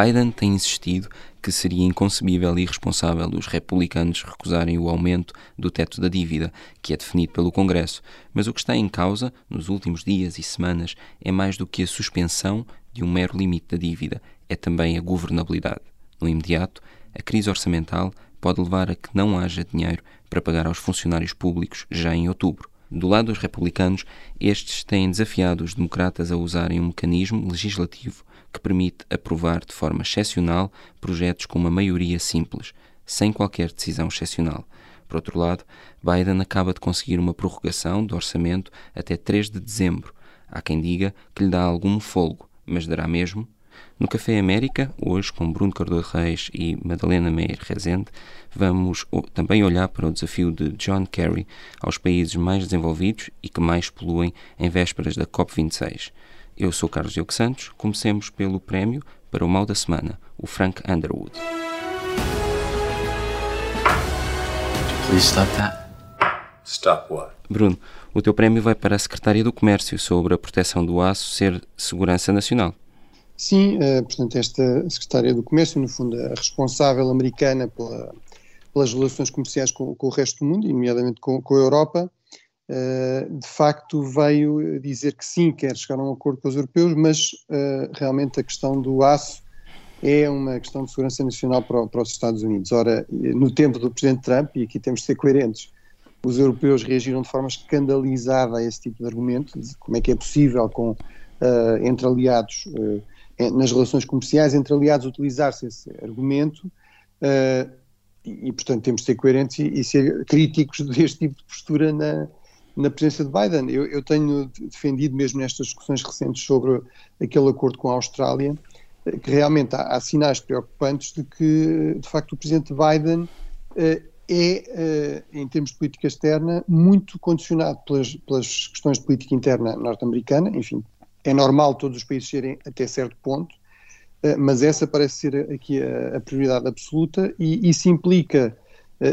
Biden tem insistido que seria inconcebível e irresponsável os republicanos recusarem o aumento do teto da dívida, que é definido pelo Congresso. Mas o que está em causa, nos últimos dias e semanas, é mais do que a suspensão de um mero limite da dívida, é também a governabilidade. No imediato, a crise orçamental pode levar a que não haja dinheiro para pagar aos funcionários públicos já em outubro. Do lado dos republicanos, estes têm desafiado os democratas a usarem um mecanismo legislativo que permite aprovar de forma excepcional projetos com uma maioria simples, sem qualquer decisão excepcional. Por outro lado, Biden acaba de conseguir uma prorrogação do orçamento até 3 de dezembro. Há quem diga que lhe dá algum folgo, mas dará mesmo? No Café América, hoje com Bruno Cardoso Reis e Madalena Meir Rezende, vamos também olhar para o desafio de John Kerry aos países mais desenvolvidos e que mais poluem em vésperas da COP26. Eu sou Carlos Diogo Santos. Comecemos pelo prémio para o mal da semana, o Frank Underwood. Please stop that. Stop what? Bruno, o teu prémio vai para a Secretaria do Comércio sobre a proteção do aço ser segurança nacional. Sim, uh, portanto, esta Secretária do Comércio, no fundo, a responsável americana pela, pelas relações comerciais com, com, o resto do mundo, nomeadamente com, com a Europa, de facto veio dizer que sim, quer chegar a um acordo com os europeus, mas uh, realmente a questão do aço é uma questão de segurança nacional para, para, os Estados Unidos. Ora, no tempo do Presidente Trump, e aqui temos de ser coerentes, os europeus reagiram de forma escandalizada a esse tipo de argumento, de como é que é possível com, entre aliados nas relações comerciais entre aliados utilizar-se esse argumento uh, e, e, portanto, temos de ser coerentes e, e, ser críticos deste tipo de postura na, na presença de Biden. Eu, eu, tenho defendido mesmo nestas discussões recentes sobre aquele acordo com a Austrália eh, que realmente há, há sinais preocupantes de que, de facto, o presidente Biden uh, é, uh, em termos de política externa, muito condicionado pelas, pelas questões de política interna norte-americana, enfim, é normal todos os países serem até certo ponto, eh, mas essa parece ser aqui a, a prioridade absoluta e isso implica, eh,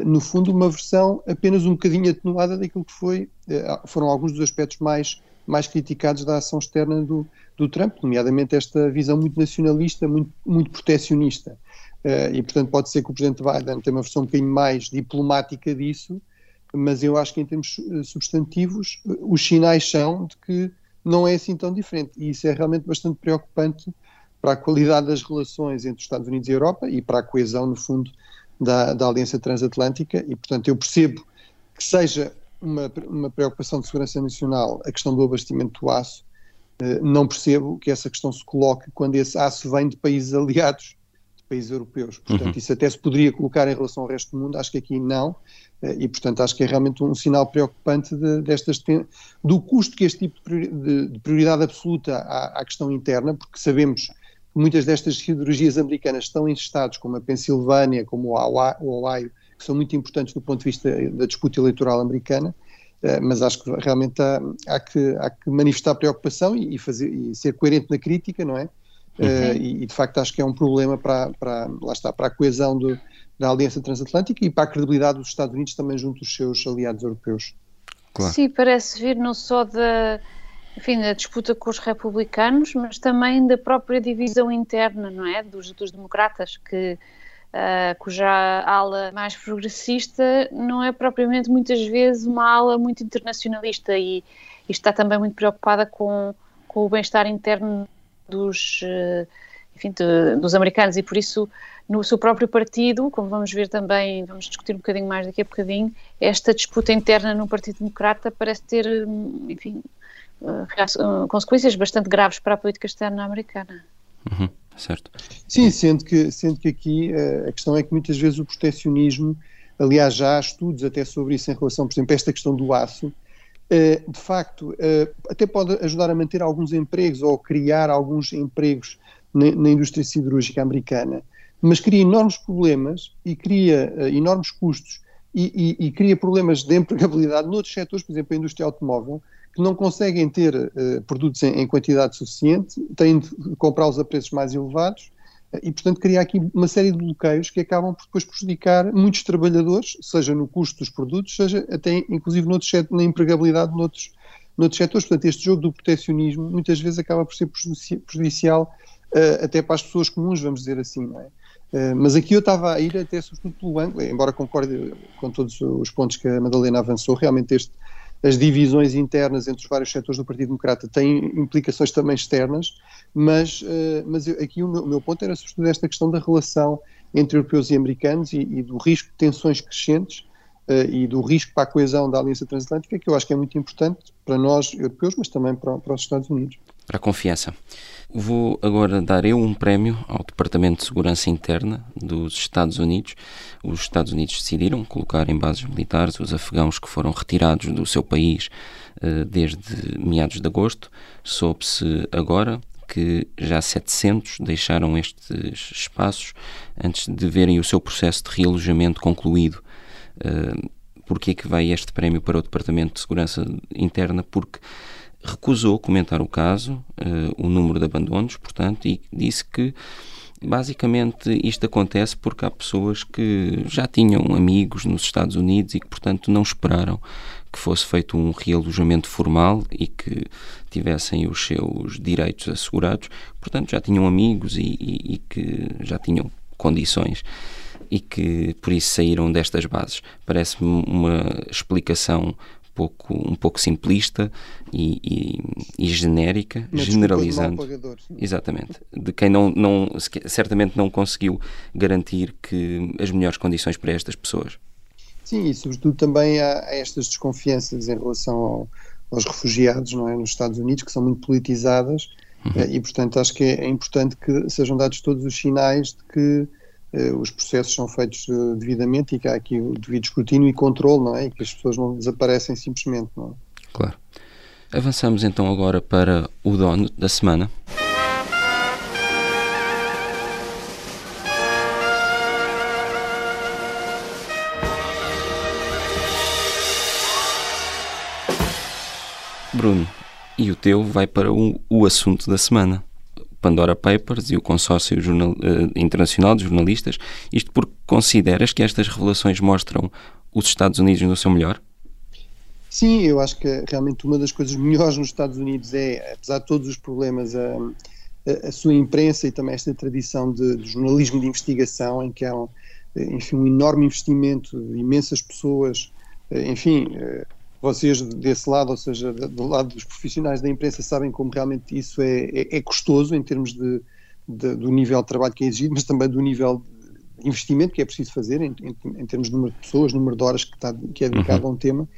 no fundo, uma versão apenas um bocadinho atenuada daquilo que foi, eh, foram alguns dos aspectos mais, mais criticados da ação externa do, do Trump, nomeadamente esta visão muito nacionalista, muito, muito protecionista. E, portanto, pode ser que o Presidente Biden tenha uma versão um bocadinho mais diplomática disso, mas eu acho que em termos substantivos, os sinais são de que não é assim tão diferente. E isso é realmente bastante preocupante para a qualidade das relações entre os Estados Unidos e a Europa e para a coesão, no fundo, da, da Aliança Transatlântica. E, portanto, eu percebo que seja uma, uma preocupação de segurança nacional a questão do abastecimento do aço. Uh, não percebo que essa questão se coloque quando esse aço vem de países aliados, de países europeus. Portanto, uhum. isso até se poderia colocar em relação ao resto do mundo, acho que aqui não. Eh, e, portanto, acho que é realmente um sinal preocupante de, destas, do custo que este tipo de prioridade absoluta à, à questão interna, porque sabemos muitas destas siderurgias americanas estão em estados como a Pensilvânia, como o Ohio, que são muito importantes do ponto de vista da disputa eleitoral americana, eh, mas acho que realmente há, há, que, há que, manifestar preocupação e, fazer, e ser coerente na crítica, não é? Uh, e, e, de facto acho que é um problema para, para, lá está, para a coesão do, da Aliança Transatlântica e para a credibilidade dos Estados Unidos também junto dos seus aliados europeus. Claro. Sim, parece vir não só da, enfim, da disputa com os republicanos, mas também da própria divisão interna, não é, dos, dos democratas, que Uh, cuja ala mais progressista não é propriamente muitas vezes uma ala muito internacionalista e, e está também muito preocupada com, com o bem-estar interno dos, uh, enfim, de, dos americanos. E por isso no seu próprio partido, como vamos ver também, vamos discutir um bocadinho mais daqui a bocadinho, esta disputa interna no Partido Democrata parece ter, enfim, consequências bastante graves para a política externa americana. Uhum, certo. Sim, sendo que, sendo que aqui uh, a questão é que muitas vezes o proteccionismo, aliás já há estudos até sobre isso em relação, por exemplo, a esta questão do aço, de facto, até pode ajudar a manter alguns empregos ou criar alguns empregos na, indústria siderúrgica americana, mas cria enormes problemas e cria enormes custos e, e, e, cria problemas de empregabilidade noutros setores, por exemplo, a indústria automóvel, que não conseguem ter uh, produtos em, em, quantidade suficiente, têm de comprá-los a preços mais elevados uh, e, portanto, cria aqui uma série de bloqueios que acabam por depois prejudicar muitos trabalhadores, seja no custo dos produtos, seja até, inclusive, noutros, na empregabilidade noutros, noutros setores. Portanto, este jogo do proteccionismo muitas vezes acaba por ser prejudicial uh, até para as pessoas comuns, vamos dizer assim, não é? Uh, mas aqui eu estava a ir até sobretudo pelo ângulo, embora concorde com todos os pontos que a Madalena avançou, realmente este, as divisões internas entre os vários setores do Partido Democrata têm implicações também externas, mas, uh, mas eu, aqui o meu, o meu, ponto era sobretudo esta questão da relação entre europeus e americanos e, e do risco de tensões crescentes uh, e do risco para a coesão da Aliança Transatlântica, que eu acho que é muito importante para nós europeus, mas também para, para os Estados Unidos. Para a confiança. Vou agora dar eu um prémio ao Departamento de Segurança Interna dos Estados Unidos. Os Estados Unidos decidiram colocar em bases militares os afegãos que foram retirados do seu país uh, desde meados de agosto. Soube-se agora que já 700 deixaram estes espaços antes de verem o seu processo de realojamento concluído. Uh, Porquê que vai este prémio para o Departamento de Segurança Interna? Porque recusou comentar o caso, uh, o número de abandonos, portanto, e disse que basicamente isto acontece porque há pessoas que já tinham amigos nos Estados Unidos e que, portanto, não esperaram que fosse feito um realojamento formal e que tivessem os seus direitos assegurados, portanto, já tinham amigos e, e, e que já tinham condições e que por isso saíram destas bases. Parece-me uma explicação pouco, um pouco simplista e, e, e genérica, Uma generalizando. De Exatamente. De quem não, não, certamente não conseguiu garantir que as melhores condições para estas pessoas. Sim, e sobretudo também há, há estas desconfianças em relação ao, aos refugiados não é, nos Estados Unidos, que são muito politizadas, uhum. Eh, e portanto acho que é, é importante que sejam dados todos os sinais de que os processos são feitos eh, devidamente e que há aqui o devido escrutínio e controle, não é? E que as pessoas não desaparecem simplesmente, não é? Claro. Avançamos então agora para o dono da semana. Bruno, e o teu vai para o, o assunto da semana. Pandora Papers e o Consórcio Jornal, uh, Internacional de Jornalistas, isto porque consideras que estas revelações mostram os Estados Unidos no seu melhor? Sim, eu acho que realmente uma das coisas melhores nos Estados Unidos é, apesar de todos os problemas, a, a, sua imprensa e também esta tradição de, de, jornalismo de investigação, em que há um, enfim, um enorme investimento imensas pessoas, eh, enfim, eh, vocês desse lado, ou seja, do lado dos profissionais da imprensa, sabem como realmente isso é, é, é custoso em termos de, de, do nível de trabalho que é exigido, mas também do nível de investimento que é preciso fazer em, em, em termos de número de pessoas, número de horas que, está, que é dedicado uhum. a um tema.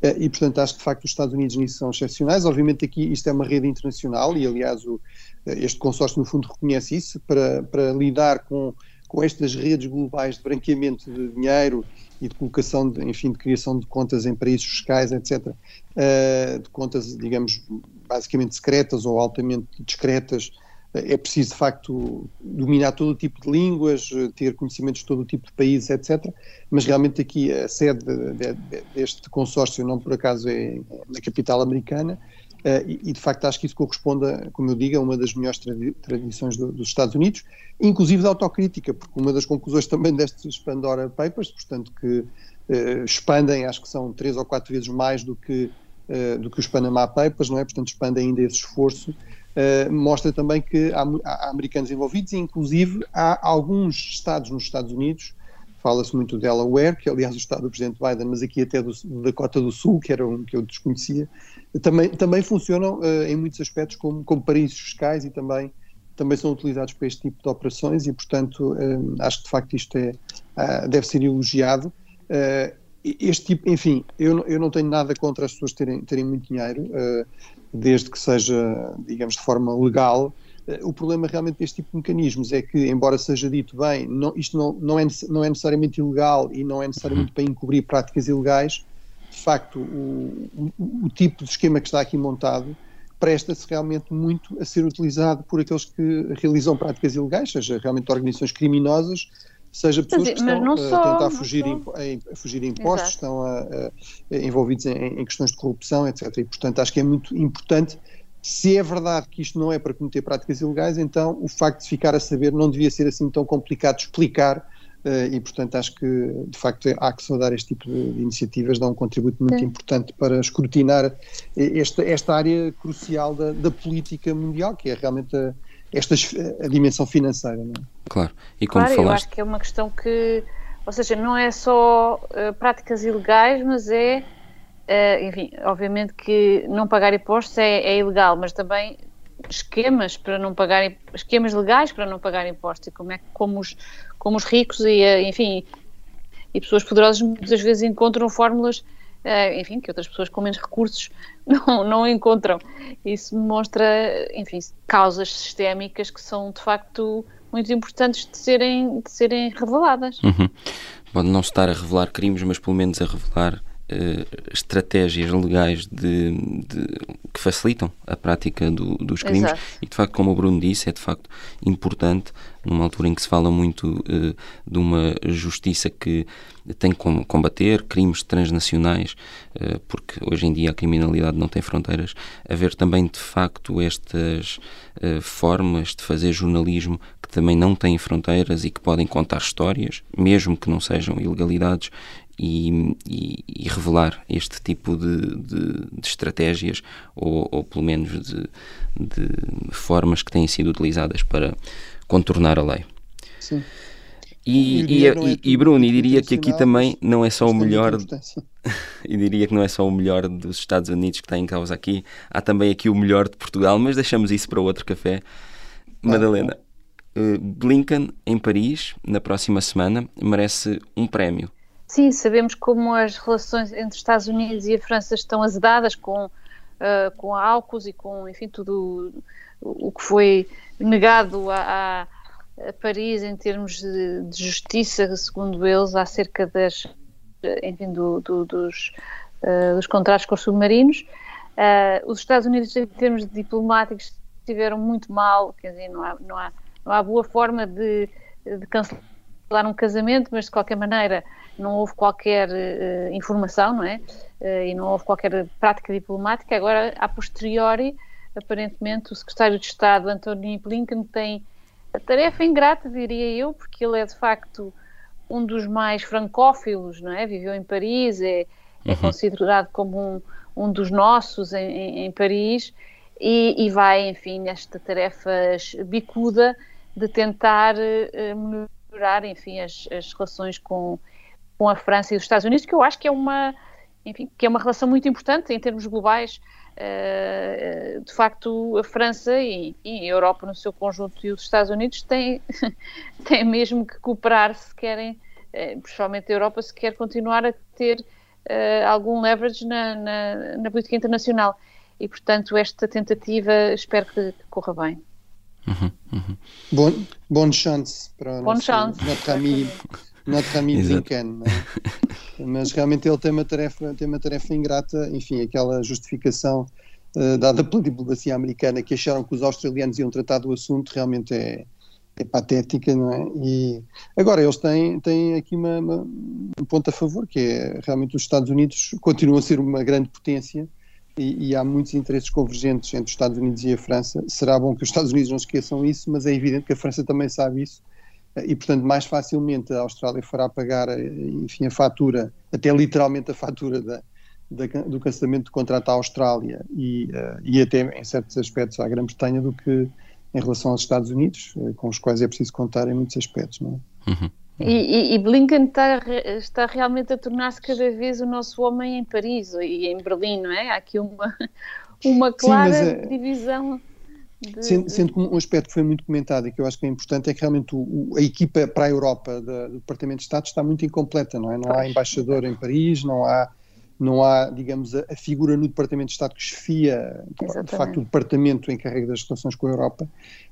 Eh, e, portanto, acho que de facto os Estados Unidos nisso são excepcionais. Obviamente, aqui isto é uma rede internacional e, aliás, o, eh, este consórcio, no fundo, reconhece isso para, para lidar com, com estas redes globais de branqueamento de dinheiro e de colocação, de, enfim, de criação de contas em paraísos fiscais, etc., uh, eh, de contas, digamos, basicamente secretas ou altamente discretas, uh, é preciso, de facto, dominar todo o tipo de línguas, ter conhecimentos de todo o tipo de países, etc., mas realmente aqui a sede de, de, deste consórcio, não por acaso é na capital americana, Uh, e, de facto acho que isso corresponde, como eu digo, a uma das melhores tradi tradições do, dos Estados Unidos, inclusive da autocrítica, porque uma das conclusões também destes Pandora Papers, portanto que uh, expandem, acho que são três ou quatro vezes mais do que, uh, do que os Panama Papers, não é? Portanto expandem ainda esse esforço, mostra também que há, há americanos envolvidos e inclusive há alguns estados nos Estados Unidos fala-se muito do Delaware, que aliás o estado do presidente Biden, mas aqui até do, da Dakota do Sul, que era um que eu desconhecia, também, também funcionam uh, em muitos aspectos como, como paraísos fiscais e também, também são utilizados para este tipo de operações e, portanto, uh, acho que de facto isto é, uh, deve ser elogiado. este tipo, enfim, eu, eu não tenho nada contra as pessoas terem, terem muito dinheiro, desde que seja, digamos, de forma legal, o problema realmente deste tipo de mecanismos é que, embora seja dito bem, não, isto não, não, é, não é necessariamente ilegal e não é necessariamente para encobrir práticas ilegais, de facto, o, o, o tipo de esquema que está aqui montado presta-se realmente muito a ser utilizado por aqueles que realizam práticas ilegais, seja realmente organizações criminosas, seja pessoas que estão a tentar fugir, a, a fugir impostos, Exato. estão a, a, envolvidos em, em, questões de corrupção, etc. E, portanto, acho que é muito importante se é verdade que isto não é para cometer práticas ilegais, então o facto de ficar a saber não devia ser assim tão complicado de explicar e, portanto, acho que de facto há que saudar este tipo de, de iniciativas, dá um contributo muito Sim. importante para escrutinar esta, esta área crucial da, da, política mundial, que é realmente a, esta a dimensão financeira. Não é? Claro, e como claro, falaste... eu acho que é uma questão que, ou seja, não é só uh, práticas ilegais, mas é, uh, enfim, obviamente que não pagar impostos é, é, ilegal, mas também esquemas para não pagar, esquemas legais para não pagar impostos e como é que como os, como os ricos e, uh, enfim, e pessoas poderosas muitas vezes encontram fórmulas Uh, enfim, que outras pessoas com menos recursos não, não encontram. Isso mostra, enfim, causas sistémicas que são de facto muito importantes de serem, de serem reveladas. Uhum. Pode não estar a revelar crimes, mas pelo menos a revelar uh, estratégias legais de, de, que facilitam a prática do, dos crimes. Exato. E de facto, como o Bruno disse, é de facto importante, numa altura em que se fala muito uh, de uma justiça que tem como combater crimes transnacionais, uh, porque hoje em dia a criminalidade não tem fronteiras, haver também de facto estas formas de fazer jornalismo que também não têm fronteiras e que podem contar histórias, mesmo que não sejam ilegalidades, e, e, e, revelar este tipo de, de, de estratégias ou, ou, pelo menos de, de, formas que têm sido utilizadas para contornar a lei. Sim. E, e, é e, Bruno, e diria que aqui também não é só o melhor e diria que não é só o melhor dos Estados Unidos que está em causa aqui, há também aqui o melhor de Portugal, mas deixamos isso para outro café. Madalena, uh, Blinken em Paris, na próxima semana, merece um prémio Sim, sabemos como as relações entre Estados Unidos e a França estão azedadas com, uh, com a AUKUS e com, enfim, tudo o, que foi negado a, a, Paris em termos de, de, justiça, segundo eles, acerca das, enfim, do, do, dos, uh, dos contratos com os submarinos. Uh, os Estados Unidos, em termos diplomáticos, estiveram muito mal, quer dizer, não há, não há, não há boa forma de, de cancelar um casamento, mas de qualquer maneira não houve qualquer uh, informação, não é? Uh, e não houve qualquer prática diplomática. Agora, a posteriori, aparentemente, o secretário de Estado, Anthony Blinken, tem a tarefa ingrata, diria eu, porque ele é de facto um dos mais francófilos, não é? Viveu em Paris, é, é uhum. considerado como um, um dos nossos em, em, em Paris e, e, vai, enfim, nesta tarefa bicuda de tentar uh, melhorar, enfim, as, as relações com com a França e os Estados Unidos, que eu acho que é uma, enfim, que é uma relação muito importante em termos globais. Uh, de facto, a França e, e, a Europa no seu conjunto e os Estados Unidos têm, têm mesmo que cooperar se querem, uh, principalmente a Europa, se quer continuar a ter uh, algum leverage na, na, na, política internacional. E, portanto, esta tentativa espero que, que corra bem. Uhum, uhum. Bom, bom chance para o bon nosso, chance. Not Rami Blinken, é? mas realmente ele tem uma tarefa, tem uma tarefa ingrata, enfim, aquela justificação uh, dada pela diplomacia americana que acharam que os australianos iam tratar do assunto realmente é, é patética, não é? E agora eles têm, têm aqui uma, uma, um ponto a favor, que é realmente os Estados Unidos continuam a ser uma grande potência e, e, há muitos interesses convergentes entre os Estados Unidos e a França. Será bom que os Estados Unidos não esqueçam isso, mas é evidente que a França também sabe isso e, portanto, mais facilmente a Austrália fará pagar, enfim, a fatura, até literalmente a fatura da, da, do cancelamento do contrato à Austrália e, uh, e até, em certos aspectos, à Grã-Bretanha do que em relação aos Estados Unidos, uh, com os quais é preciso contar em muitos aspectos, não é? Uhum. E, e, Blinken está, está realmente a tornar-se cada vez o nosso homem em Paris e em Berlim, não é? Há aqui uma, uma clara Sim, é... divisão de, sendo, sendo que um aspecto que foi muito comentado e que eu acho que é importante é que realmente o, o, a equipa para a Europa do Departamento de Estado está muito incompleta, não é? Não há embaixador em Paris, não há, não há digamos, a, a figura no Departamento de Estado que esfia, de, de facto, o Departamento encarregue das relações com a Europa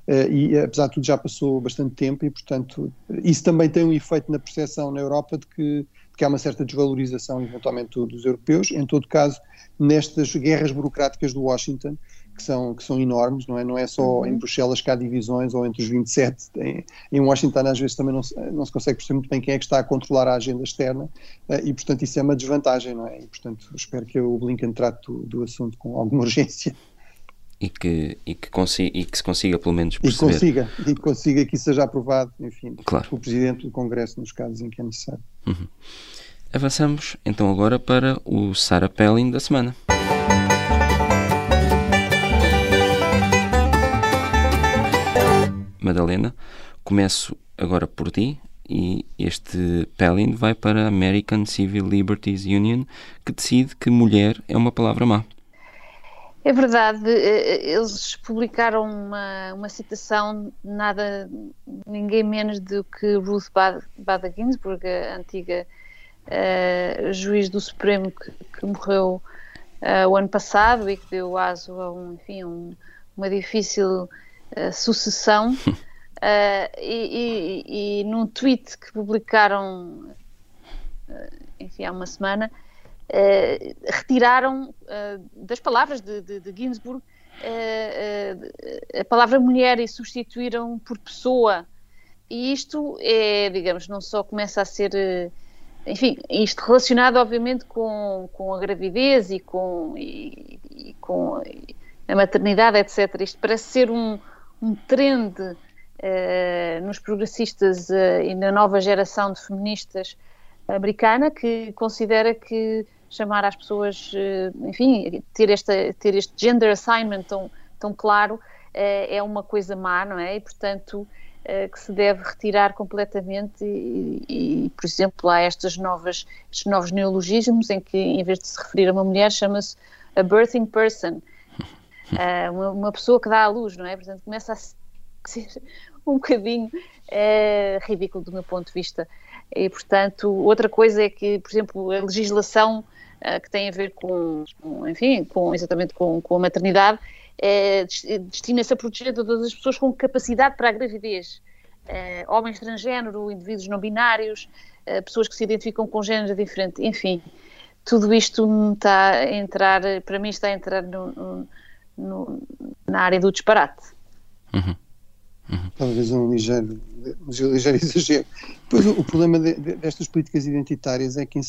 uh, e, apesar de tudo, já passou bastante tempo e, portanto, isso também tem um efeito na percepção na Europa de que, de que há uma certa desvalorização, eventualmente, dos europeus. Em todo caso, nestas guerras burocráticas do Washington, que são, que são enormes, não é? Não é só uhum. em Bruxelas que há divisões ou entre os 27. Em, em Washington, às vezes, também não se, não se consegue perceber muito bem quem é que está a controlar a agenda externa eh, e, portanto, isso é uma desvantagem, não é? E, portanto, espero que o Blinken trate do, do assunto com alguma urgência. E que, e, que consiga, e que se consiga, pelo menos, perceber. E consiga, e consiga que isso seja aprovado, enfim, claro. o Presidente do Congresso, nos casos em que é necessário. Uhum. Avançamos, então, agora para o Sarah Pelling da semana. Madalena. Começo agora por ti e este Palin vai para a American Civil Liberties Union, que decide que mulher é uma palavra má. É verdade, eh, eles publicaram uma, uma citação, nada, ninguém menos do que Ruth Bader Ginsburg, a antiga uh, juiz do Supremo que, que morreu uh, o ano passado e que deu aso a um, enfim, um, uma difícil uh, sucessão. e, e, e num tweet que publicaram enfim, há uma semana, retiraram das palavras de, de, de Ginsburg a palavra mulher e substituíram por pessoa. E isto é, digamos, não só começa a ser enfim, isto relacionado obviamente com, com a gravidez e com, e, e com a maternidade, etc. Isto parece ser um, um trend uh, nos progressistas uh, e na nova geração de feministas americana que considera que chamar as pessoas, uh, enfim, ter, esta, ter este gender assignment tão, tão claro é uma coisa má, não é? E, portanto, eh, que se deve retirar completamente e, e, por exemplo, há estas novas, estes novos neologismos em que, em vez de se referir a uma mulher, chama-se a birthing person, uh, uma, uma, pessoa que dá à luz, não é? Portanto, começa a ser um bocadinho uh, ridículo do meu ponto de vista. E, portanto, outra coisa é que, por exemplo, a legislação uh, que tem a ver com, enfim, com, exatamente com, com a maternidade, destina-se a proteger todas as pessoas com capacidade para a gravidez. Homens transgênero, indivíduos não binários, pessoas que se identificam com género diferente, enfim, tudo isto está a entrar, para mim está a entrar no, no, na área do disparate. Uhum. Uhum. Talvez um ligeiro, um ligeiro exagero. Pois o, o problema de, de, destas políticas identitárias é que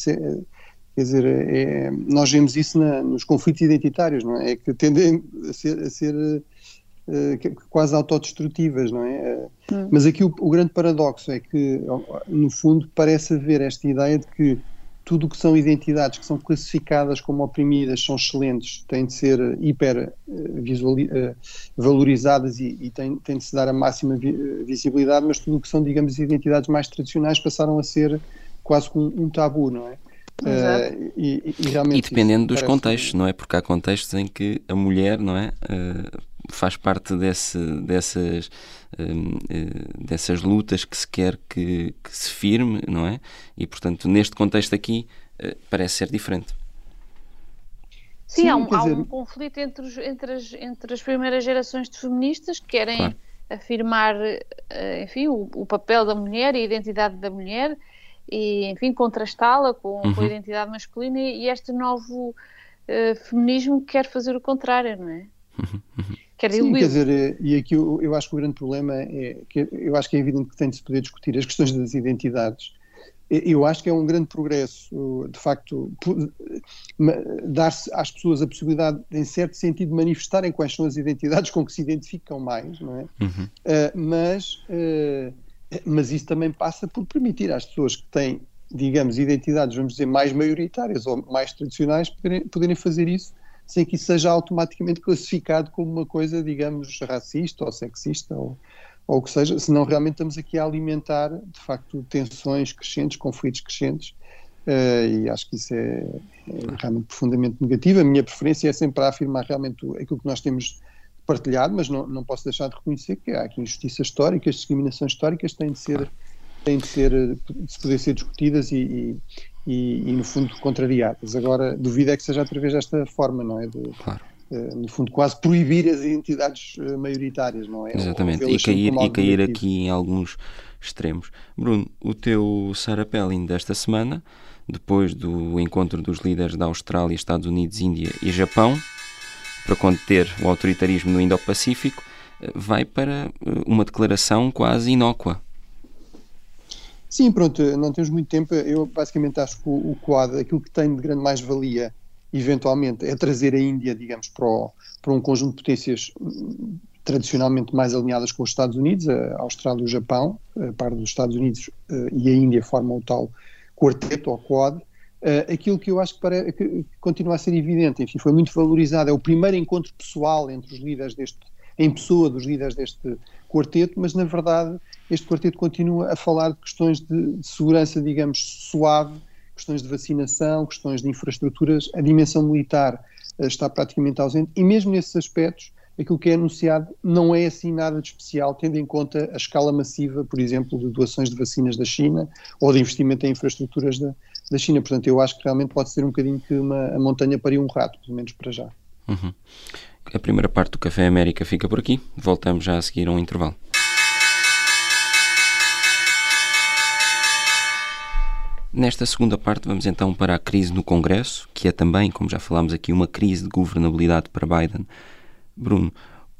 Quer dizer, é, é, nós vemos isso na, nos conflitos identitários, não é? É que tendem a ser, a ser uh, quase autodestrutivas, não é? Hum. Mas aqui o, o, grande paradoxo é que, no fundo, parece haver esta ideia de que tudo o que são identidades que são classificadas como oprimidas são excelentes, têm de ser hiper eh, uh, valorizadas e, e têm, têm de se dar a máxima vi, visibilidade, mas tudo o que são, digamos, identidades mais tradicionais passaram a ser quase um, um tabu, não é? Uh, e, e, realmente e dependendo dos contextos, não é? Porque há contextos em que a mulher, não é? Uh, faz parte desse, dessas, uh, dessas lutas que se quer que, que, se firme, não é? E portanto, neste contexto aqui, parece ser diferente. Sim, Sim há, um, há um, conflito entre, os, entre, as, entre as primeiras gerações de feministas que querem claro. afirmar, enfim, o, o papel da mulher e a identidade da mulher e, enfim, contrastá-la com, uhum. com, a uhum. identidade masculina e este novo uh, feminismo quer fazer o contrário, não é? Uhum. Uhum. Quer Sim, quer dizer, eh, e aqui eu, eu, acho que o grande problema é que eu acho que é evidente que tem de se poder discutir as questões das identidades. Eu acho que é um grande progresso, de facto, dar-se às pessoas a possibilidade, em certo sentido, de manifestarem quais são as identidades com que se identificam mais, não é? Uhum. Uh, mas uh, mas isso também passa por permitir às pessoas que têm, digamos, identidades, vamos dizer, mais maioritárias ou mais tradicionais, poderem, poderem fazer isso sem que isso seja automaticamente classificado como uma coisa, digamos, racista ou sexista ou, ou o que seja, senão realmente estamos aqui a alimentar, de facto, tensões crescentes, conflitos crescentes, uh, e acho que isso é, é, realmente profundamente negativo. A minha preferência é sempre a afirmar realmente aquilo que nós temos partilhado, mas não, não posso deixar de reconhecer que há aqui injustiças históricas, discriminações históricas têm de ser, têm de ser, de poder ser discutidas e, e, e, no fundo, contrariadas. Agora, duvido é que seja através desta forma, não é? De, claro. Uh, no fundo, quase proibir as identidades uh, maioritárias, não é? Exatamente, e cair, e cair aqui em alguns extremos. Bruno, o teu Sarah Palin desta semana, depois do encontro dos líderes da Austrália, Estados Unidos, Índia e Japão, para conter o autoritarismo no Indo-Pacífico, eh, vai para eh, uma declaração quase inócua. Sim, pronto, não temos muito tempo. Eu basicamente acho que o, Quad, aquilo que tem de grande mais-valia, eventualmente, é trazer a Índia, digamos, para, o, para um conjunto de potências hum, tradicionalmente mais alinhadas com os Estados Unidos, a Austrália e o Japão, a par dos Estados Unidos eh, e a Índia formam o tal quarteto ou Quad, Uh, aquilo que eu acho que, para, que, continua a ser evidente, enfim, foi muito valorizado, é o primeiro encontro pessoal entre os líderes deste, em pessoa dos líderes deste quarteto, mas na verdade este quarteto continua a falar de questões de, de segurança, digamos, suave, questões de vacinação, questões de infraestruturas, a dimensão militar uh, está praticamente ausente. E mesmo nesses aspectos aquilo que é anunciado não é assim nada de especial, tendo em conta a escala massiva, por exemplo, de doações de vacinas da China ou de investimento em infraestruturas da, da China. Portanto, eu acho que realmente pode ser um bocadinho que uma, a montanha pariu um rato, pelo menos para já. Uhum. A primeira parte do Café América fica por aqui. Voltamos já a seguir a um intervalo. Nesta segunda parte, vamos então para a crise no Congresso, que é também, como já falámos aqui, uma crise de governabilidade para Biden. Bruno,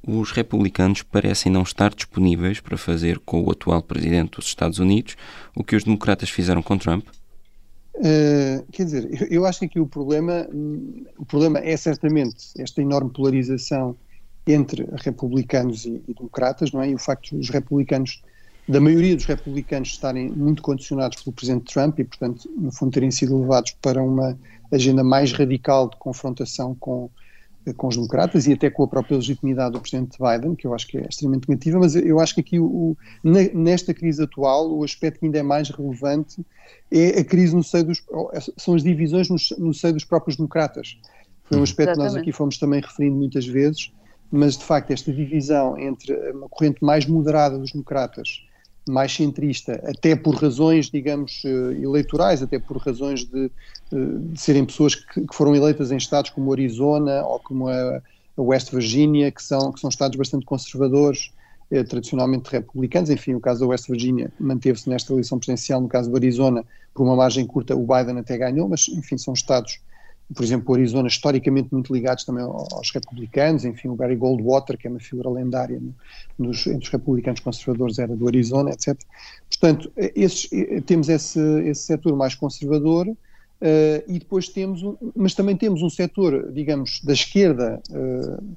os republicanos parecem não estar disponíveis para fazer com o atual presidente dos Estados Unidos o que os democratas fizeram com Trump? Uh, quer dizer, eu, acho que aqui o problema, o problema é certamente esta enorme polarização entre republicanos e, e democratas, não é? E o facto de os republicanos, da maioria dos republicanos estarem muito condicionados pelo presidente Trump e, portanto, no fundo terem sido levados para uma agenda mais radical de confrontação com com os democratas e até com a própria legitimidade do presidente Biden, que eu acho que é extremamente negativa, mas eu acho que aqui, o, nesta crise atual, o aspecto que ainda é mais relevante é a crise no seio dos, são as divisões no, no seio dos próprios democratas. Foi um aspecto Exatamente. que nós aqui fomos também referindo muitas vezes, mas de facto esta divisão entre uma corrente mais moderada dos democratas mais centrista, até por razões, digamos, eh, eleitorais, até por razões de, eh, de serem pessoas que, que, foram eleitas em estados como Arizona ou como a, a West Virginia, que são, que são estados bastante conservadores, eh, tradicionalmente republicanos. Enfim, o caso da West Virginia manteve-se nesta eleição presidencial, no caso do Arizona, por uma margem curta, o Biden até ganhou, mas, enfim, são estados por exemplo, o Arizona, historicamente muito ligados também aos republicanos, enfim, o Barry Goldwater, que é uma figura lendária nos, entre os republicanos conservadores, era do Arizona, etc. Portanto, esses, temos esse, esse setor mais conservador, uh, e depois temos, um, mas também temos um setor, digamos, da esquerda uh,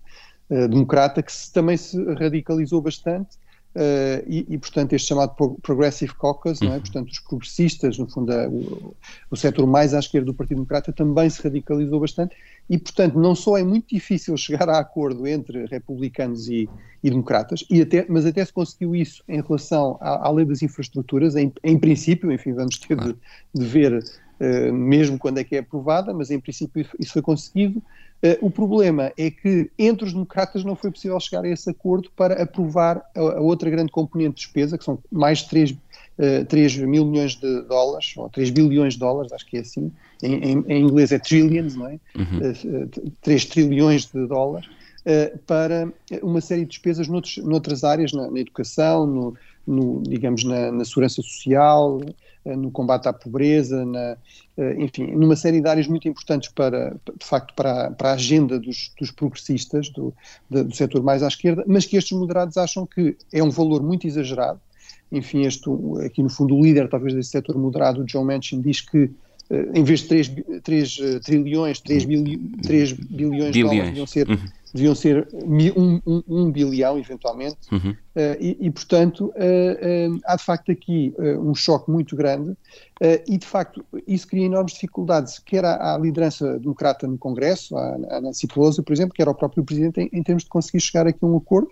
uh, democrata, que se, também se radicalizou bastante, Uh, e, e, portanto, este chamado Progressive Caucus, não é? Uhum. portanto, os progressistas, no fundo, o, o setor mais à esquerda do Partido Democrata também se radicalizou bastante e, portanto, não só é muito difícil chegar a acordo entre republicanos e, e democratas, e até, mas até se conseguiu isso em relação à, à lei das infraestruturas, em, em, princípio, enfim, vamos ter de, de ver uh, mesmo quando é que é aprovada, mas em princípio isso foi conseguido. Uh, o problema é que entre os democratas não foi possível chegar a esse acordo para aprovar a, a outra grande componente de despesa, que são mais de 3, uh, 3 mil milhões de dólares, ou 3 bilhões de dólares, acho que é assim, em, em, em inglês é trillions, não é? Uhum. Uh, 3 trilhões de dólares, uh, para uma série de despesas noutros, noutras áreas, na, na educação, no, no, digamos, na, na segurança social, eh, no combate à pobreza, na, eh, enfim, numa série de áreas muito importantes para, de facto, para, para a agenda dos, dos progressistas, do, do setor mais à esquerda, mas que estes moderados acham que é um valor muito exagerado. Enfim, este, aqui no fundo o líder talvez desse setor moderado, o John Manchin, diz que eh, em vez de 3, 3 trilhões, 3, bilhões, 3 bilhões, bilhões. de dólares deviam ser uhum deviam ser um, um, um bilhão, eventualmente, uhum. uh, e, e, portanto, uh, uh, há de facto aqui um choque muito grande, e de facto isso cria enormes dificuldades, quer à, à liderança democrata no Congresso, à, Nancy Pelosi, por exemplo, quer ao próprio Presidente, em, em termos de conseguir chegar aqui a um acordo,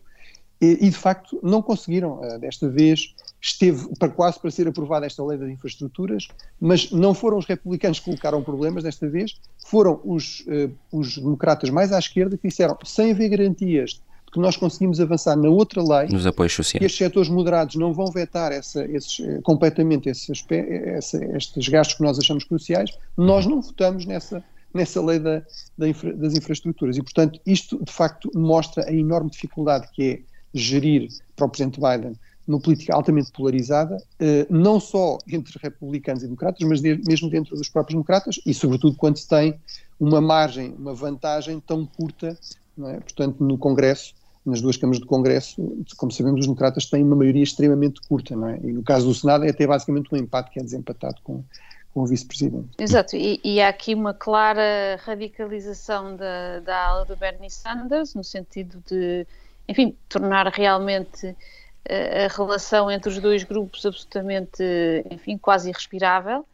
e, e de facto não conseguiram. desta vez esteve para quase para ser aprovada esta lei das infraestruturas, mas não foram os republicanos que colocaram problemas desta vez, foram os, uh, os democratas mais à esquerda que disseram, sem haver garantias de que nós conseguimos avançar na outra lei, nos apoios sociais. que estes setores moderados não vão vetar essa, esses, eh, completamente esses, essa, estes gastos que nós achamos cruciais, nós não votamos nessa, nessa lei da, da infra, das infraestruturas. E, portanto, isto de facto mostra a enorme dificuldade que é gerir para o Presidente Biden numa política altamente polarizada, eh, não só entre republicanos e democratas, mas mesmo dentro dos próprios democratas, e sobretudo quando se tem uma margem, uma vantagem tão curta, é? portanto, no Congresso, nas duas câmaras do Congresso, como sabemos, os democratas têm uma maioria extremamente curta, não é? E no caso do Senado é até basicamente um empate que é desempatado com, com o vice-presidente. Exato, e, e, há aqui uma clara radicalização da, da ala do Bernie Sanders, no sentido de, enfim, tornar realmente a relação entre os dois grupos absolutamente, enfim, quase irrespirável.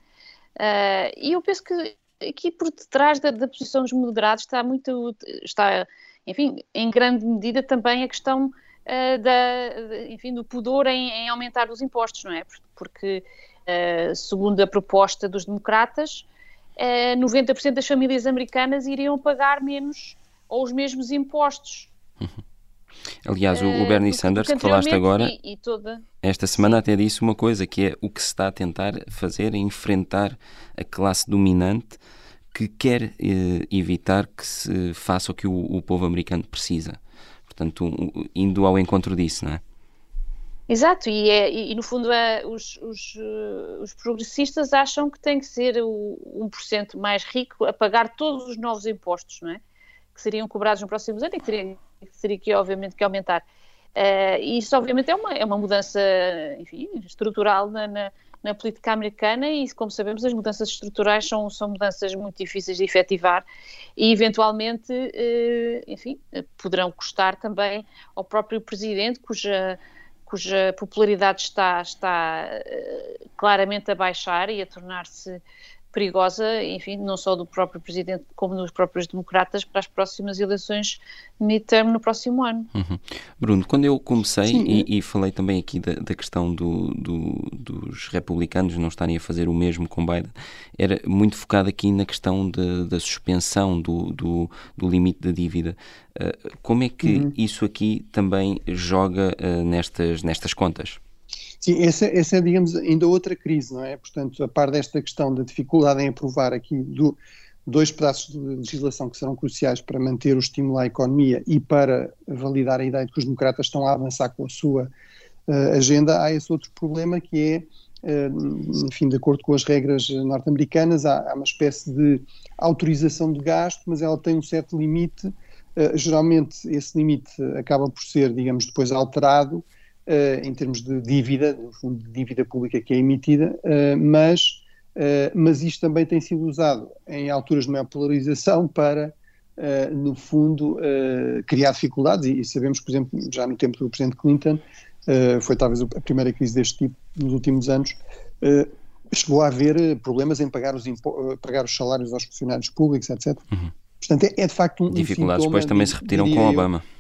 Uh, e eu penso que aqui por detrás da, da, posição dos moderados está muito, está, enfim, em grande medida também a questão uh, da, enfim, do pudor em, em, aumentar os impostos, não é? Porque, uh, segundo a proposta dos democratas, uh, 90% das famílias americanas iriam pagar menos ou os mesmos impostos. Uhum. Aliás, o, o Bernie Sanders, que falaste agora, e, e toda... esta semana até disse uma coisa, que é o que se está a tentar fazer é enfrentar a classe dominante que quer eh, evitar que se faça o que o, o povo americano precisa. Portanto, um, indo ao encontro disso, não é? Exato, e, é, e no fundo é, os, os, eh, os, progressistas acham que tem que ser o 1% mais rico a pagar todos os novos impostos, não é? Que seriam cobrados nos próximos anos e que teria, que teria que, obviamente, que aumentar. Uh, isso, obviamente, é uma, é uma mudança, enfim, estrutural na, na, na política americana e, como sabemos, as mudanças estruturais são, são mudanças muito difíceis de efetivar e, eventualmente, eh, enfim, poderão custar também ao próprio presidente, cuja, cuja popularidade está, está eh, claramente a baixar e a tornar-se perigosa, enfim, não só do próprio presidente como dos próprios democratas para as próximas eleições midterm no próximo ano. Uhum. Bruno, quando eu comecei e, e, falei também aqui da, da questão do, do, dos republicanos não estarem a fazer o mesmo com Biden, era muito focado aqui na questão de, da suspensão do, do, do, limite da dívida. Uh, como é que uhum. isso aqui também joga uh, nestas, nestas contas? Sim, essa, essa é, digamos, ainda outra crise, não é? Portanto, a par desta questão da dificuldade em aprovar aqui do, dois pedaços de legislação que serão cruciais para manter o estímulo à economia e para validar a ideia de que os democratas estão a avançar com a sua uh, agenda, há esse outro problema que é, uh, enfim, de acordo com as regras norte-americanas, há, há, uma espécie de autorização de gasto, mas ela tem um certo limite. Uh, geralmente esse limite acaba por ser, digamos, depois alterado em termos de dívida, no fundo de dívida pública que é emitida, uh, mas, uh, mas isto também tem sido usado em alturas de maior polarização para, no fundo, criar dificuldades e, e, sabemos, por exemplo, já no tempo do Presidente Clinton, foi talvez a primeira crise deste tipo nos últimos anos, chegou a haver problemas em pagar os, pagar os salários aos funcionários públicos, etc. Uhum. Portanto, é, é, de facto um Dificuldades um depois também se repetiram com Obama. Eu,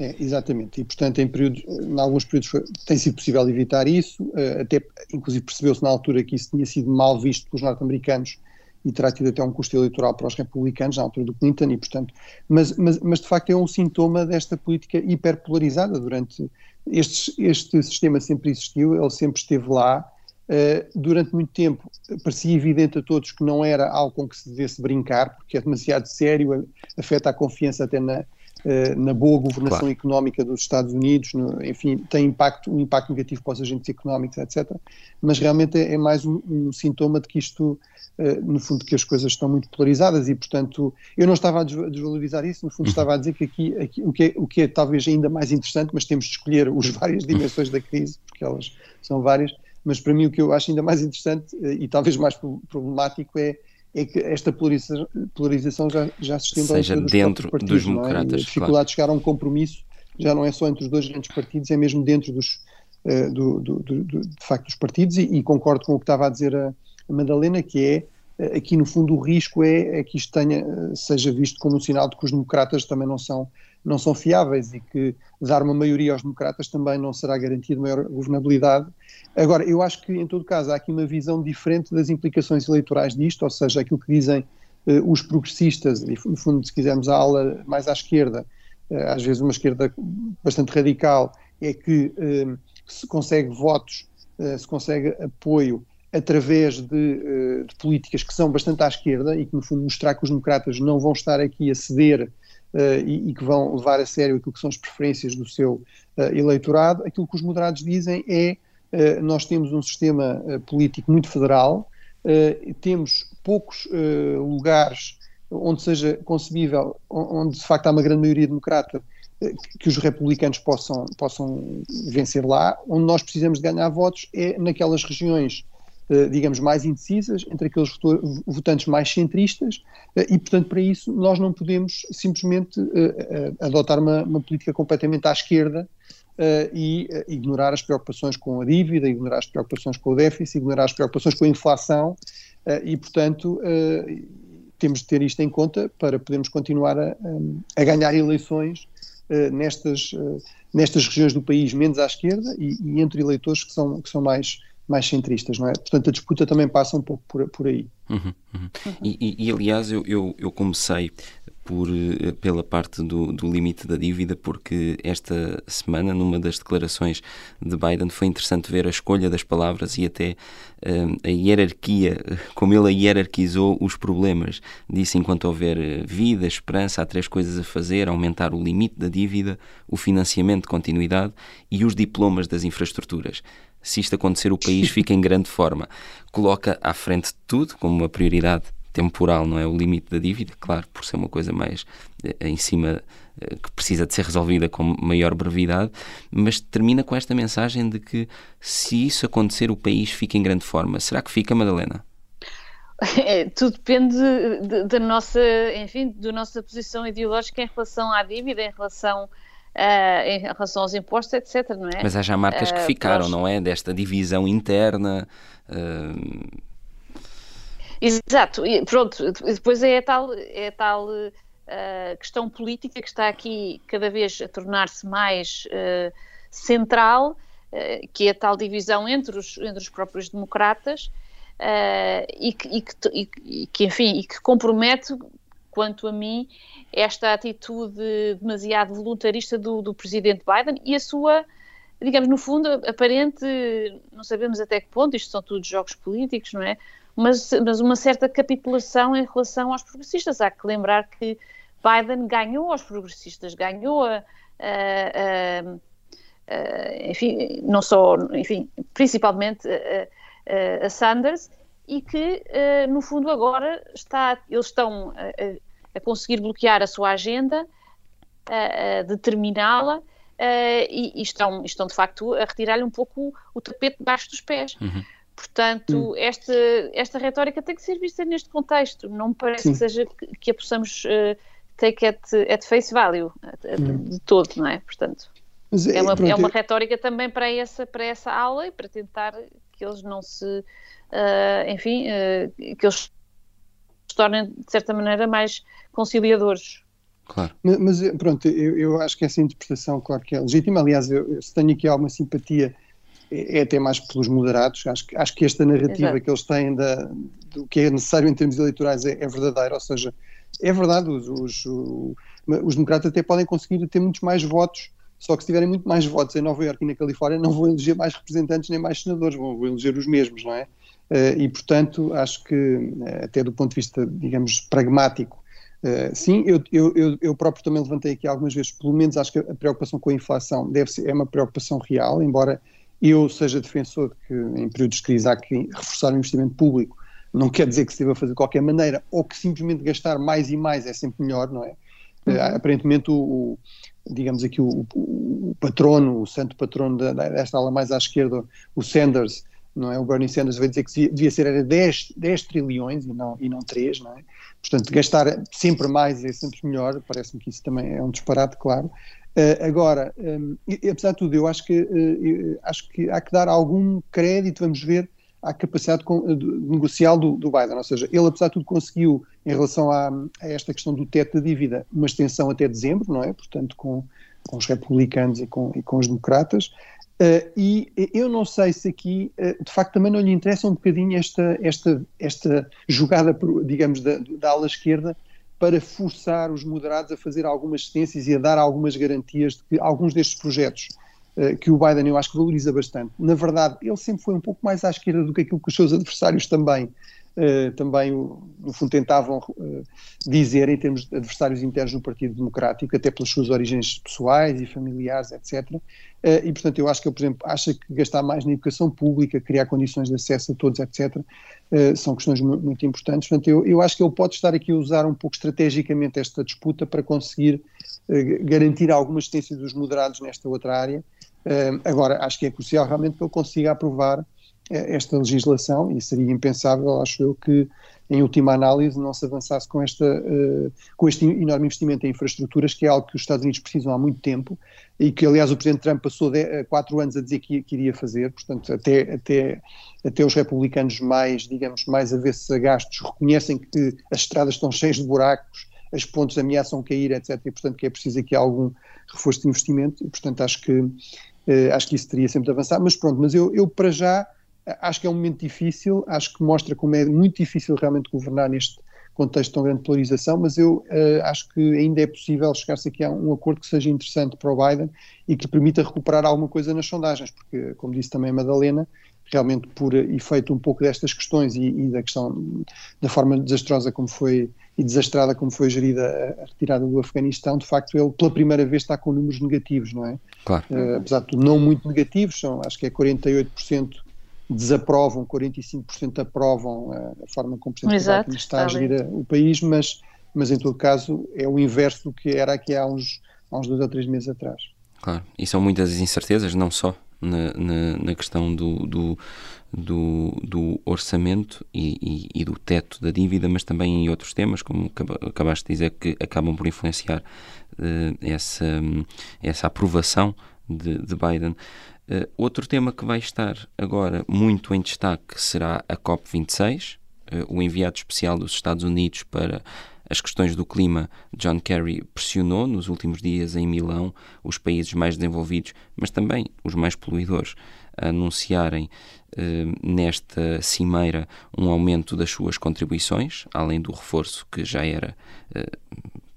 é, exatamente, e portanto em, períodos, em alguns períodos foi, tem sido possível evitar isso, eh, até inclusive percebeu-se na altura que isso tinha sido mal visto pelos norte-americanos e terá tido até um custo eleitoral para os republicanos na altura do Clinton e portanto, mas, mas, mas de facto é um sintoma desta política hiperpolarizada. Durante, este, este sistema sempre existiu, ele sempre esteve lá, uh, durante muito tempo. Parecia evidente a todos que não era algo com que se devesse brincar, porque é demasiado sério, afeta a confiança até na na boa governação claro. económica dos Estados Unidos, no, enfim, tem impacto, um impacto negativo para os agentes económicos, etc. Mas realmente é, é mais um, um, sintoma de que isto, uh, no fundo, que as coisas estão muito polarizadas e, portanto, eu não estava a desvalorizar isso, no fundo uhum. estava a dizer que aqui, aqui o, que é, o que é talvez ainda mais interessante, mas temos de escolher as várias dimensões da crise, porque elas são várias, mas para mim o que eu acho ainda mais interessante uh, e talvez mais problemático é é que esta polarização, polarização já, já se estende Seja dos dentro partidos, dos democratas. É? A dificuldade claro. de chegar a um compromisso já não é só entre os dois grandes partidos, é mesmo dentro dos, uh, do, do, do, de facto dos partidos e, e, concordo com o que estava a dizer a, a Madalena, que é uh, aqui no fundo o risco é, é que isto tenha, uh, seja visto como um sinal de que os democratas também não são não são fiáveis e que dar uma maioria aos democratas também não será garantia de maior governabilidade. Agora, eu acho que, em todo caso, há aqui uma visão diferente das implicações eleitorais disto, ou seja, aquilo que dizem uh, os progressistas, e no fundo, se quisermos a ala mais à esquerda, uh, às vezes uma esquerda bastante radical, é que uh, se consegue votos, se consegue apoio através de, de, políticas que são bastante à esquerda e que, no fundo, mostrar que os democratas não vão estar aqui a ceder Uh, e, e, que vão levar a sério aquilo que são as preferências do seu uh, eleitorado, aquilo que os moderados dizem é uh, nós temos um sistema político muito federal, temos poucos lugares onde seja concebível, onde de facto há uma grande maioria democrata, que os republicanos possam, possam vencer lá, onde nós precisamos de ganhar votos é naquelas regiões digamos, mais indecisas, entre aqueles votantes mais centristas, eh, e, portanto, para isso nós não podemos simplesmente eh, adotar uma, uma política completamente à esquerda e ignorar as preocupações com a dívida, ignorar as preocupações com o déficit, ignorar as preocupações com a inflação, e, portanto, temos de ter isto em conta para podermos continuar a, a ganhar eleições nestas, nestas regiões do país menos à esquerda e, e, entre eleitores que são, que são mais, mais centristas, não é? Portanto, a disputa também passa um pouco por, por aí. Uhum, uhum. E, e, e, aliás, eu, eu, eu comecei por, eh, pela parte do, do, limite da dívida, porque esta semana, numa das declarações de Biden, foi interessante ver a escolha das palavras e até uh, a hierarquia, como ele hierarquizou os problemas. Disse: enquanto houver eh, vida, esperança, há três coisas a fazer: aumentar o limite da dívida, o financiamento de continuidade e os diplomas das infraestruturas se isto acontecer, o país fica em grande forma. Coloca à frente de tudo, como uma prioridade temporal, não é? O limite da dívida, claro, por ser uma coisa mais eh, em cima eh, que precisa de ser resolvida com maior brevidade, mas termina com esta mensagem de que se isso acontecer, o país fica em grande forma. Será que fica, Madalena? É, tudo depende da nossa, enfim, da nossa posição ideológica em relação à dívida, em relação Uh, em relação aos impostos, etc. Não é? Mas há já marcas que ficaram, não é? Desta divisão interna. Uh, Exato, e pronto, depois é a tal, é tal uh, questão política que está aqui cada vez a tornar-se mais uh, central, uh, que é a tal divisão entre os, entre os próprios democratas e que, e, que, e, que, enfim, e que compromete, quanto a mim, esta atitude demasiado voluntarista do, do presidente Biden e a sua digamos, no fundo, aparente, não sabemos até que ponto, isto são tudo jogos políticos, não é? mas, mas uma certa capitulação em relação aos progressistas. Há que lembrar que Biden ganhou aos progressistas, ganhou a, a, a, enfim, não só, enfim, principalmente a, Sanders, e que, no fundo, agora está, eles estão a, conseguir bloquear a sua agenda, a, determiná-la, e, e, estão, estão, de facto, a retirar-lhe um pouco o, o tapete debaixo dos pés. Uhum. Portanto, hum. esta, esta retórica tem que ser vista neste contexto. Não me parece Sim. que seja que, que a possamos uh, take at, at face value hum. de todo, não é? Portanto, é, é, uma, pronto, é uma retórica também para essa, para essa aula e para tentar que eles não se, uh, enfim, uh, que eles se tornem de certa maneira mais conciliadores. Claro. Mas, mas pronto, eu, eu, acho que essa interpretação, claro que é legítima. Aliás, eu, eu tenho aqui alguma simpatia é até mais pelos moderados. Acho, acho que esta narrativa Exato. que eles têm da, do que é necessário em termos eleitorais é, é verdadeira, ou seja, é verdade, os, os, os, democratas até podem conseguir ter muitos mais votos, só que se tiverem muito mais votos em Nova Iorque e na Califórnia não vão eleger mais representantes nem mais senadores, vão eleger os mesmos, não é? Eh, e, portanto, acho que, eh, até do ponto de vista, digamos, pragmático, Uh, sim, eu, eu, eu, próprio também levantei aqui algumas vezes, pelo menos acho que a preocupação com a inflação deve ser, é uma preocupação real, embora eu seja defensor de que em períodos de crise há que reforçar o investimento público, não quer dizer que se deva fazer de qualquer maneira, ou que simplesmente gastar mais e mais é sempre melhor, não é? Uhum. Uh, aparentemente, o, digamos aqui, o, o, patrono, o santo patrono desta ala mais à esquerda, o Sanders, não é? O Bernie Sanders veio dizer que devia ser era 10, 10 trilhões e não, e não 3, não é? Portanto, gastar sempre mais é sempre melhor, parece-me que isso também é um disparate, claro. Uh, agora, um, e, apesar de tudo, eu acho que, uh, acho que há que dar algum crédito, vamos ver, à capacidade de, de, negocial do, do, Biden. Ou seja, ele, apesar de tudo, conseguiu, em relação a, a, esta questão do teto da dívida, uma extensão até dezembro, não é? Portanto, com, com os republicanos e com, e com os democratas. Uh, e eu não sei se aqui, de facto, também não lhe interessa um bocadinho esta, esta, esta jogada, digamos, da, da ala esquerda para forçar os moderados a fazer algumas cedências e a dar algumas garantias de que alguns destes projetos uh, que o Biden eu acho que valoriza bastante, na verdade ele sempre foi um pouco mais à esquerda do que aquilo que os seus adversários também uh, também no fundo tentavam uh, dizer em termos de adversários internos no Partido Democrático, até pelas suas origens pessoais e familiares, etc. E, portanto, eu acho que ele, por exemplo, acha que gastar mais na educação pública, criar condições de acesso a todos, etc., são questões muito importantes. Portanto, eu, eu acho que ele pode estar aqui a usar um pouco estrategicamente esta disputa para conseguir garantir alguma assistência dos moderados nesta outra área. Agora, acho que é crucial realmente que ele consiga aprovar esta legislação e seria impensável, acho eu, que em última análise não se avançasse com, esta, uh, com este enorme investimento em infraestruturas, que é algo que os Estados Unidos precisam há muito tempo e que, aliás, o Presidente Trump passou de, uh, quatro anos a dizer que, que, iria fazer, portanto, até, até, até os republicanos mais, digamos, mais avessos a gastos reconhecem que as estradas estão cheias de buracos, as pontes ameaçam cair, etc. E, portanto, que é preciso aqui algum reforço de investimento e, portanto, acho que, uh, acho que isso teria sempre de avançar. Mas pronto, mas eu, eu para já acho que é um momento difícil, acho que mostra como é muito difícil realmente governar neste contexto de tão grande polarização, mas eu uh, acho que ainda é possível chegar-se aqui a um acordo que seja interessante para o Biden e que lhe permita recuperar alguma coisa nas sondagens, porque, como disse também a Madalena, realmente por efeito um pouco destas questões e, e, da questão da forma desastrosa como foi e desastrada como foi gerida a retirada do Afeganistão, de facto ele pela primeira vez está com números negativos, não é? Claro. Uh, apesar de tudo, não muito negativos, são acho que é 48% desaprovam, 45% aprovam a, forma como o Exato, está a gerir o país, mas, mas em todo caso é o inverso do que era aqui há uns, há uns dois ou três meses atrás. Claro, e são muitas incertezas, não só na, na, na questão do, do, do, do orçamento e, e, e, do teto da dívida, mas também em outros temas, como acabaste de dizer, que acabam por influenciar uh, essa, essa aprovação de, de Biden. Uh, outro tema que vai estar agora muito em destaque será a COP26. Uh, o enviado especial dos Estados Unidos para as questões do clima, John Kerry, pressionou nos últimos dias em Milão os países mais desenvolvidos, mas também os mais poluidores, a anunciarem uh, nesta cimeira um aumento das suas contribuições, além do reforço que já era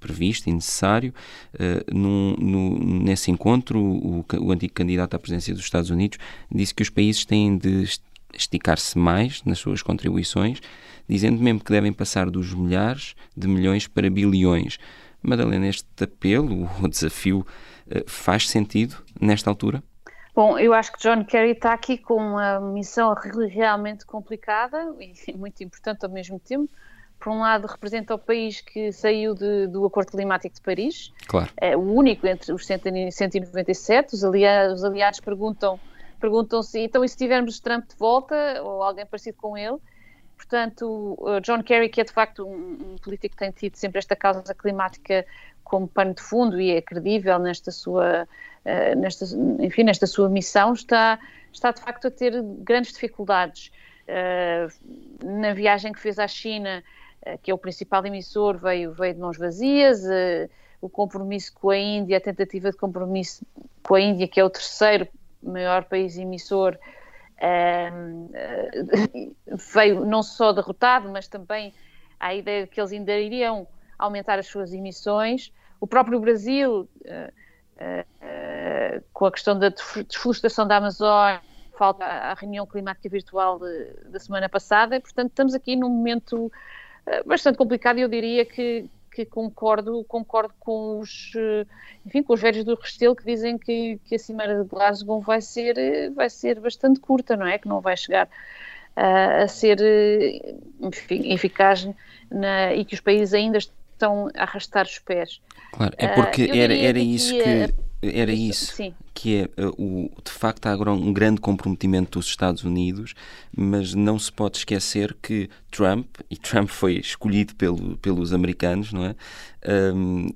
previsto e necessário. Uh, no, nesse encontro, o, o antigo candidato à presidência dos Estados Unidos disse que os países têm de esticar-se mais nas suas contribuições, dizendo mesmo que devem passar dos milhares de milhões para bilhões. Madalena, este apelo, o desafio, uh, faz sentido nesta altura? Bom, eu acho que John Kerry está aqui com uma missão realmente complicada e muito importante ao mesmo tempo, por um lado, representa o país que saiu de, do Acordo Climático de Paris, claro. é o único entre os 197. Os aliados, os aliados perguntam, perguntam-se, então, e se tivermos Trump de volta, ou alguém parecido com ele? Portanto, John Kerry, que é de facto um, político que tem tido sempre esta causa climática como pano de fundo e é credível nesta sua, uh, nesta, enfim, nesta sua missão, está, está de facto a ter grandes dificuldades. Uh, na viagem que fez à China, eh, que é o principal emissor, veio, veio de mãos vazias. Eh, o compromisso com a Índia, a tentativa de compromisso com a Índia, que é o terceiro maior país emissor, eh, veio não só derrotado, mas também a ideia de que eles ainda iriam aumentar as suas emissões. O próprio Brasil, com a questão da desflorestação da Amazônia, falta a reunião climática virtual da semana passada, portanto estamos aqui num momento eh, bastante complicado e eu diria que, que concordo, concordo com os, eh, enfim, com os velhos do Restelo que dizem que, que a Cimeira de Glasgow vai ser, eh, vai ser bastante curta, não é? Que não vai chegar a, a ser, enfim, eficaz na, e que os países ainda estão a arrastar os pés. Claro, é porque uh, era, era isso que era isso, Sim. que é uh, o, de facto há agora um grande comprometimento dos Estados Unidos, mas não se pode esquecer que Trump, e Trump foi escolhido pelo, pelos americanos, não é? Um,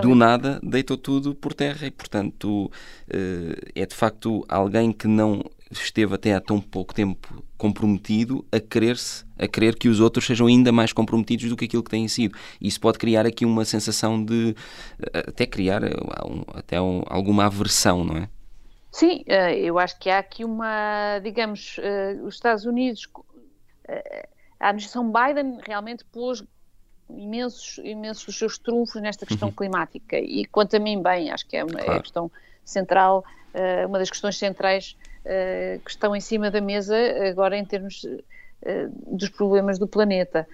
do nada deitou tudo por terra e, portanto, uh, é de facto alguém que não esteve até há tão pouco tempo comprometido a querer-se, a querer que os outros sejam ainda mais comprometidos do que aquilo que têm sido. Isso pode criar aqui uma sensação de até criar até alguma aversão, não é? Sim, eh, eu acho que há aqui uma, digamos, eh, os Estados Unidos, eh, a administração Biden realmente pôs imensos, imensos dos seus trunfos nesta questão uhum. climática e quanto a mim bem, acho que é uma claro. é questão central, uma das questões centrais que estão em cima da mesa agora em termos uh, dos problemas do planeta.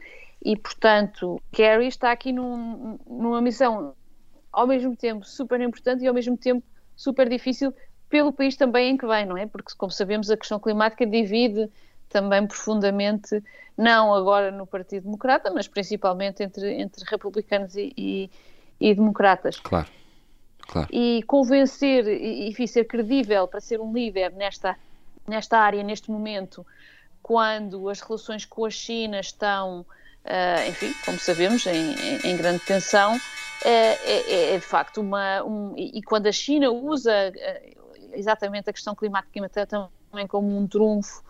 E, portanto, Kerry está aqui num, numa missão ao mesmo tempo super importante e ao mesmo tempo super difícil pelo país também em que vem, não é? Porque, como sabemos, a questão climática divide também profundamente, não agora no Partido Democrata, mas principalmente entre, entre republicanos e, e, e democratas. Claro. Claro. E convencer e, e ser credível para ser um líder nesta, nesta área neste momento, quando as relações com a China estão, uh, enfim, como sabemos, em, em, em grande tensão, é, é, é, de facto uma. Um, e quando a China usa exatamente a questão climática também como um trunfo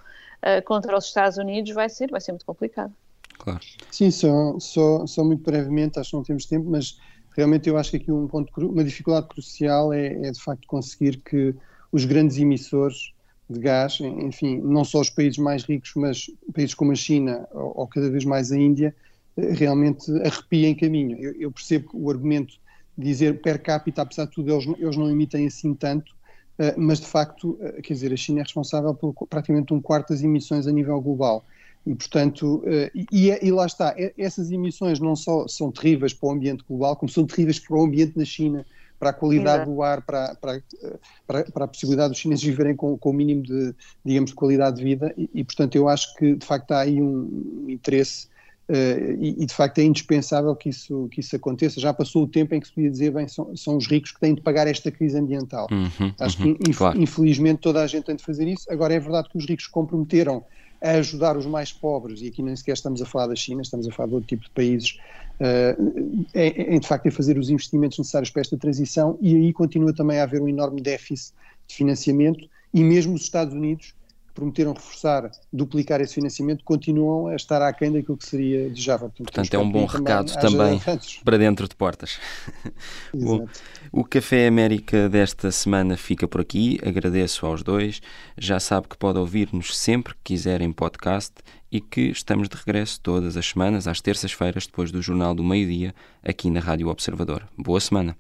uh, contra os Estados Unidos, vai ser, vai ser muito complicado. Claro. Sim, só, só, só muito brevemente, acho que não temos tempo, mas realmente eu acho que aqui um ponto, uma dificuldade crucial é, é de facto conseguir que os grandes emissores de gás, enfim, não só os países mais ricos, mas países como a China ou, ou cada vez mais a Índia, eh, realmente arrepiem caminho. Eu, eu, percebo o argumento de dizer per capita, apesar de tudo, eles, eles não emitem assim tanto, uh, mas de facto, uh, quer dizer, a China é responsável por praticamente um quarto das emissões a nível global. E, portanto, uh, e, e, lá está, essas emissões não só são terríveis para o ambiente global, como são terríveis para o ambiente na China, para a qualidade Exato. do ar, para, para, para, para, a possibilidade dos chineses viverem com, com o mínimo de, digamos, de qualidade de vida. E, e, portanto, eu acho que, de facto, há aí um interesse Uh, e, e, de facto é indispensável que isso, que isso aconteça. Já passou o tempo em que se podia dizer, bem, são, são os ricos que têm de pagar esta crise ambiental. Uhum, Acho uhum, que, inf claro. infelizmente, toda a gente tem de fazer isso. Agora, é verdade que os ricos comprometeram a ajudar os mais pobres, e aqui nem sequer estamos a falar da China, estamos a falar de outro tipo de países, uh, é, de facto a fazer os investimentos necessários para esta transição, e aí continua também a haver um enorme déficit de financiamento, e mesmo os Estados Unidos, prometeram reforçar, duplicar esse financiamento, continuam a estar aquém daquilo que seria desejável. Portanto, Portanto é um bom recado também, também para dentro de portas. Bom, o Café América desta semana fica por aqui. Agradeço aos dois. Já sabe que pode ouvir-nos sempre que quiser em podcast e que estamos de regresso todas as semanas, às terças-feiras, depois do Jornal do Meio-Dia, aqui na Rádio Observador. Boa semana.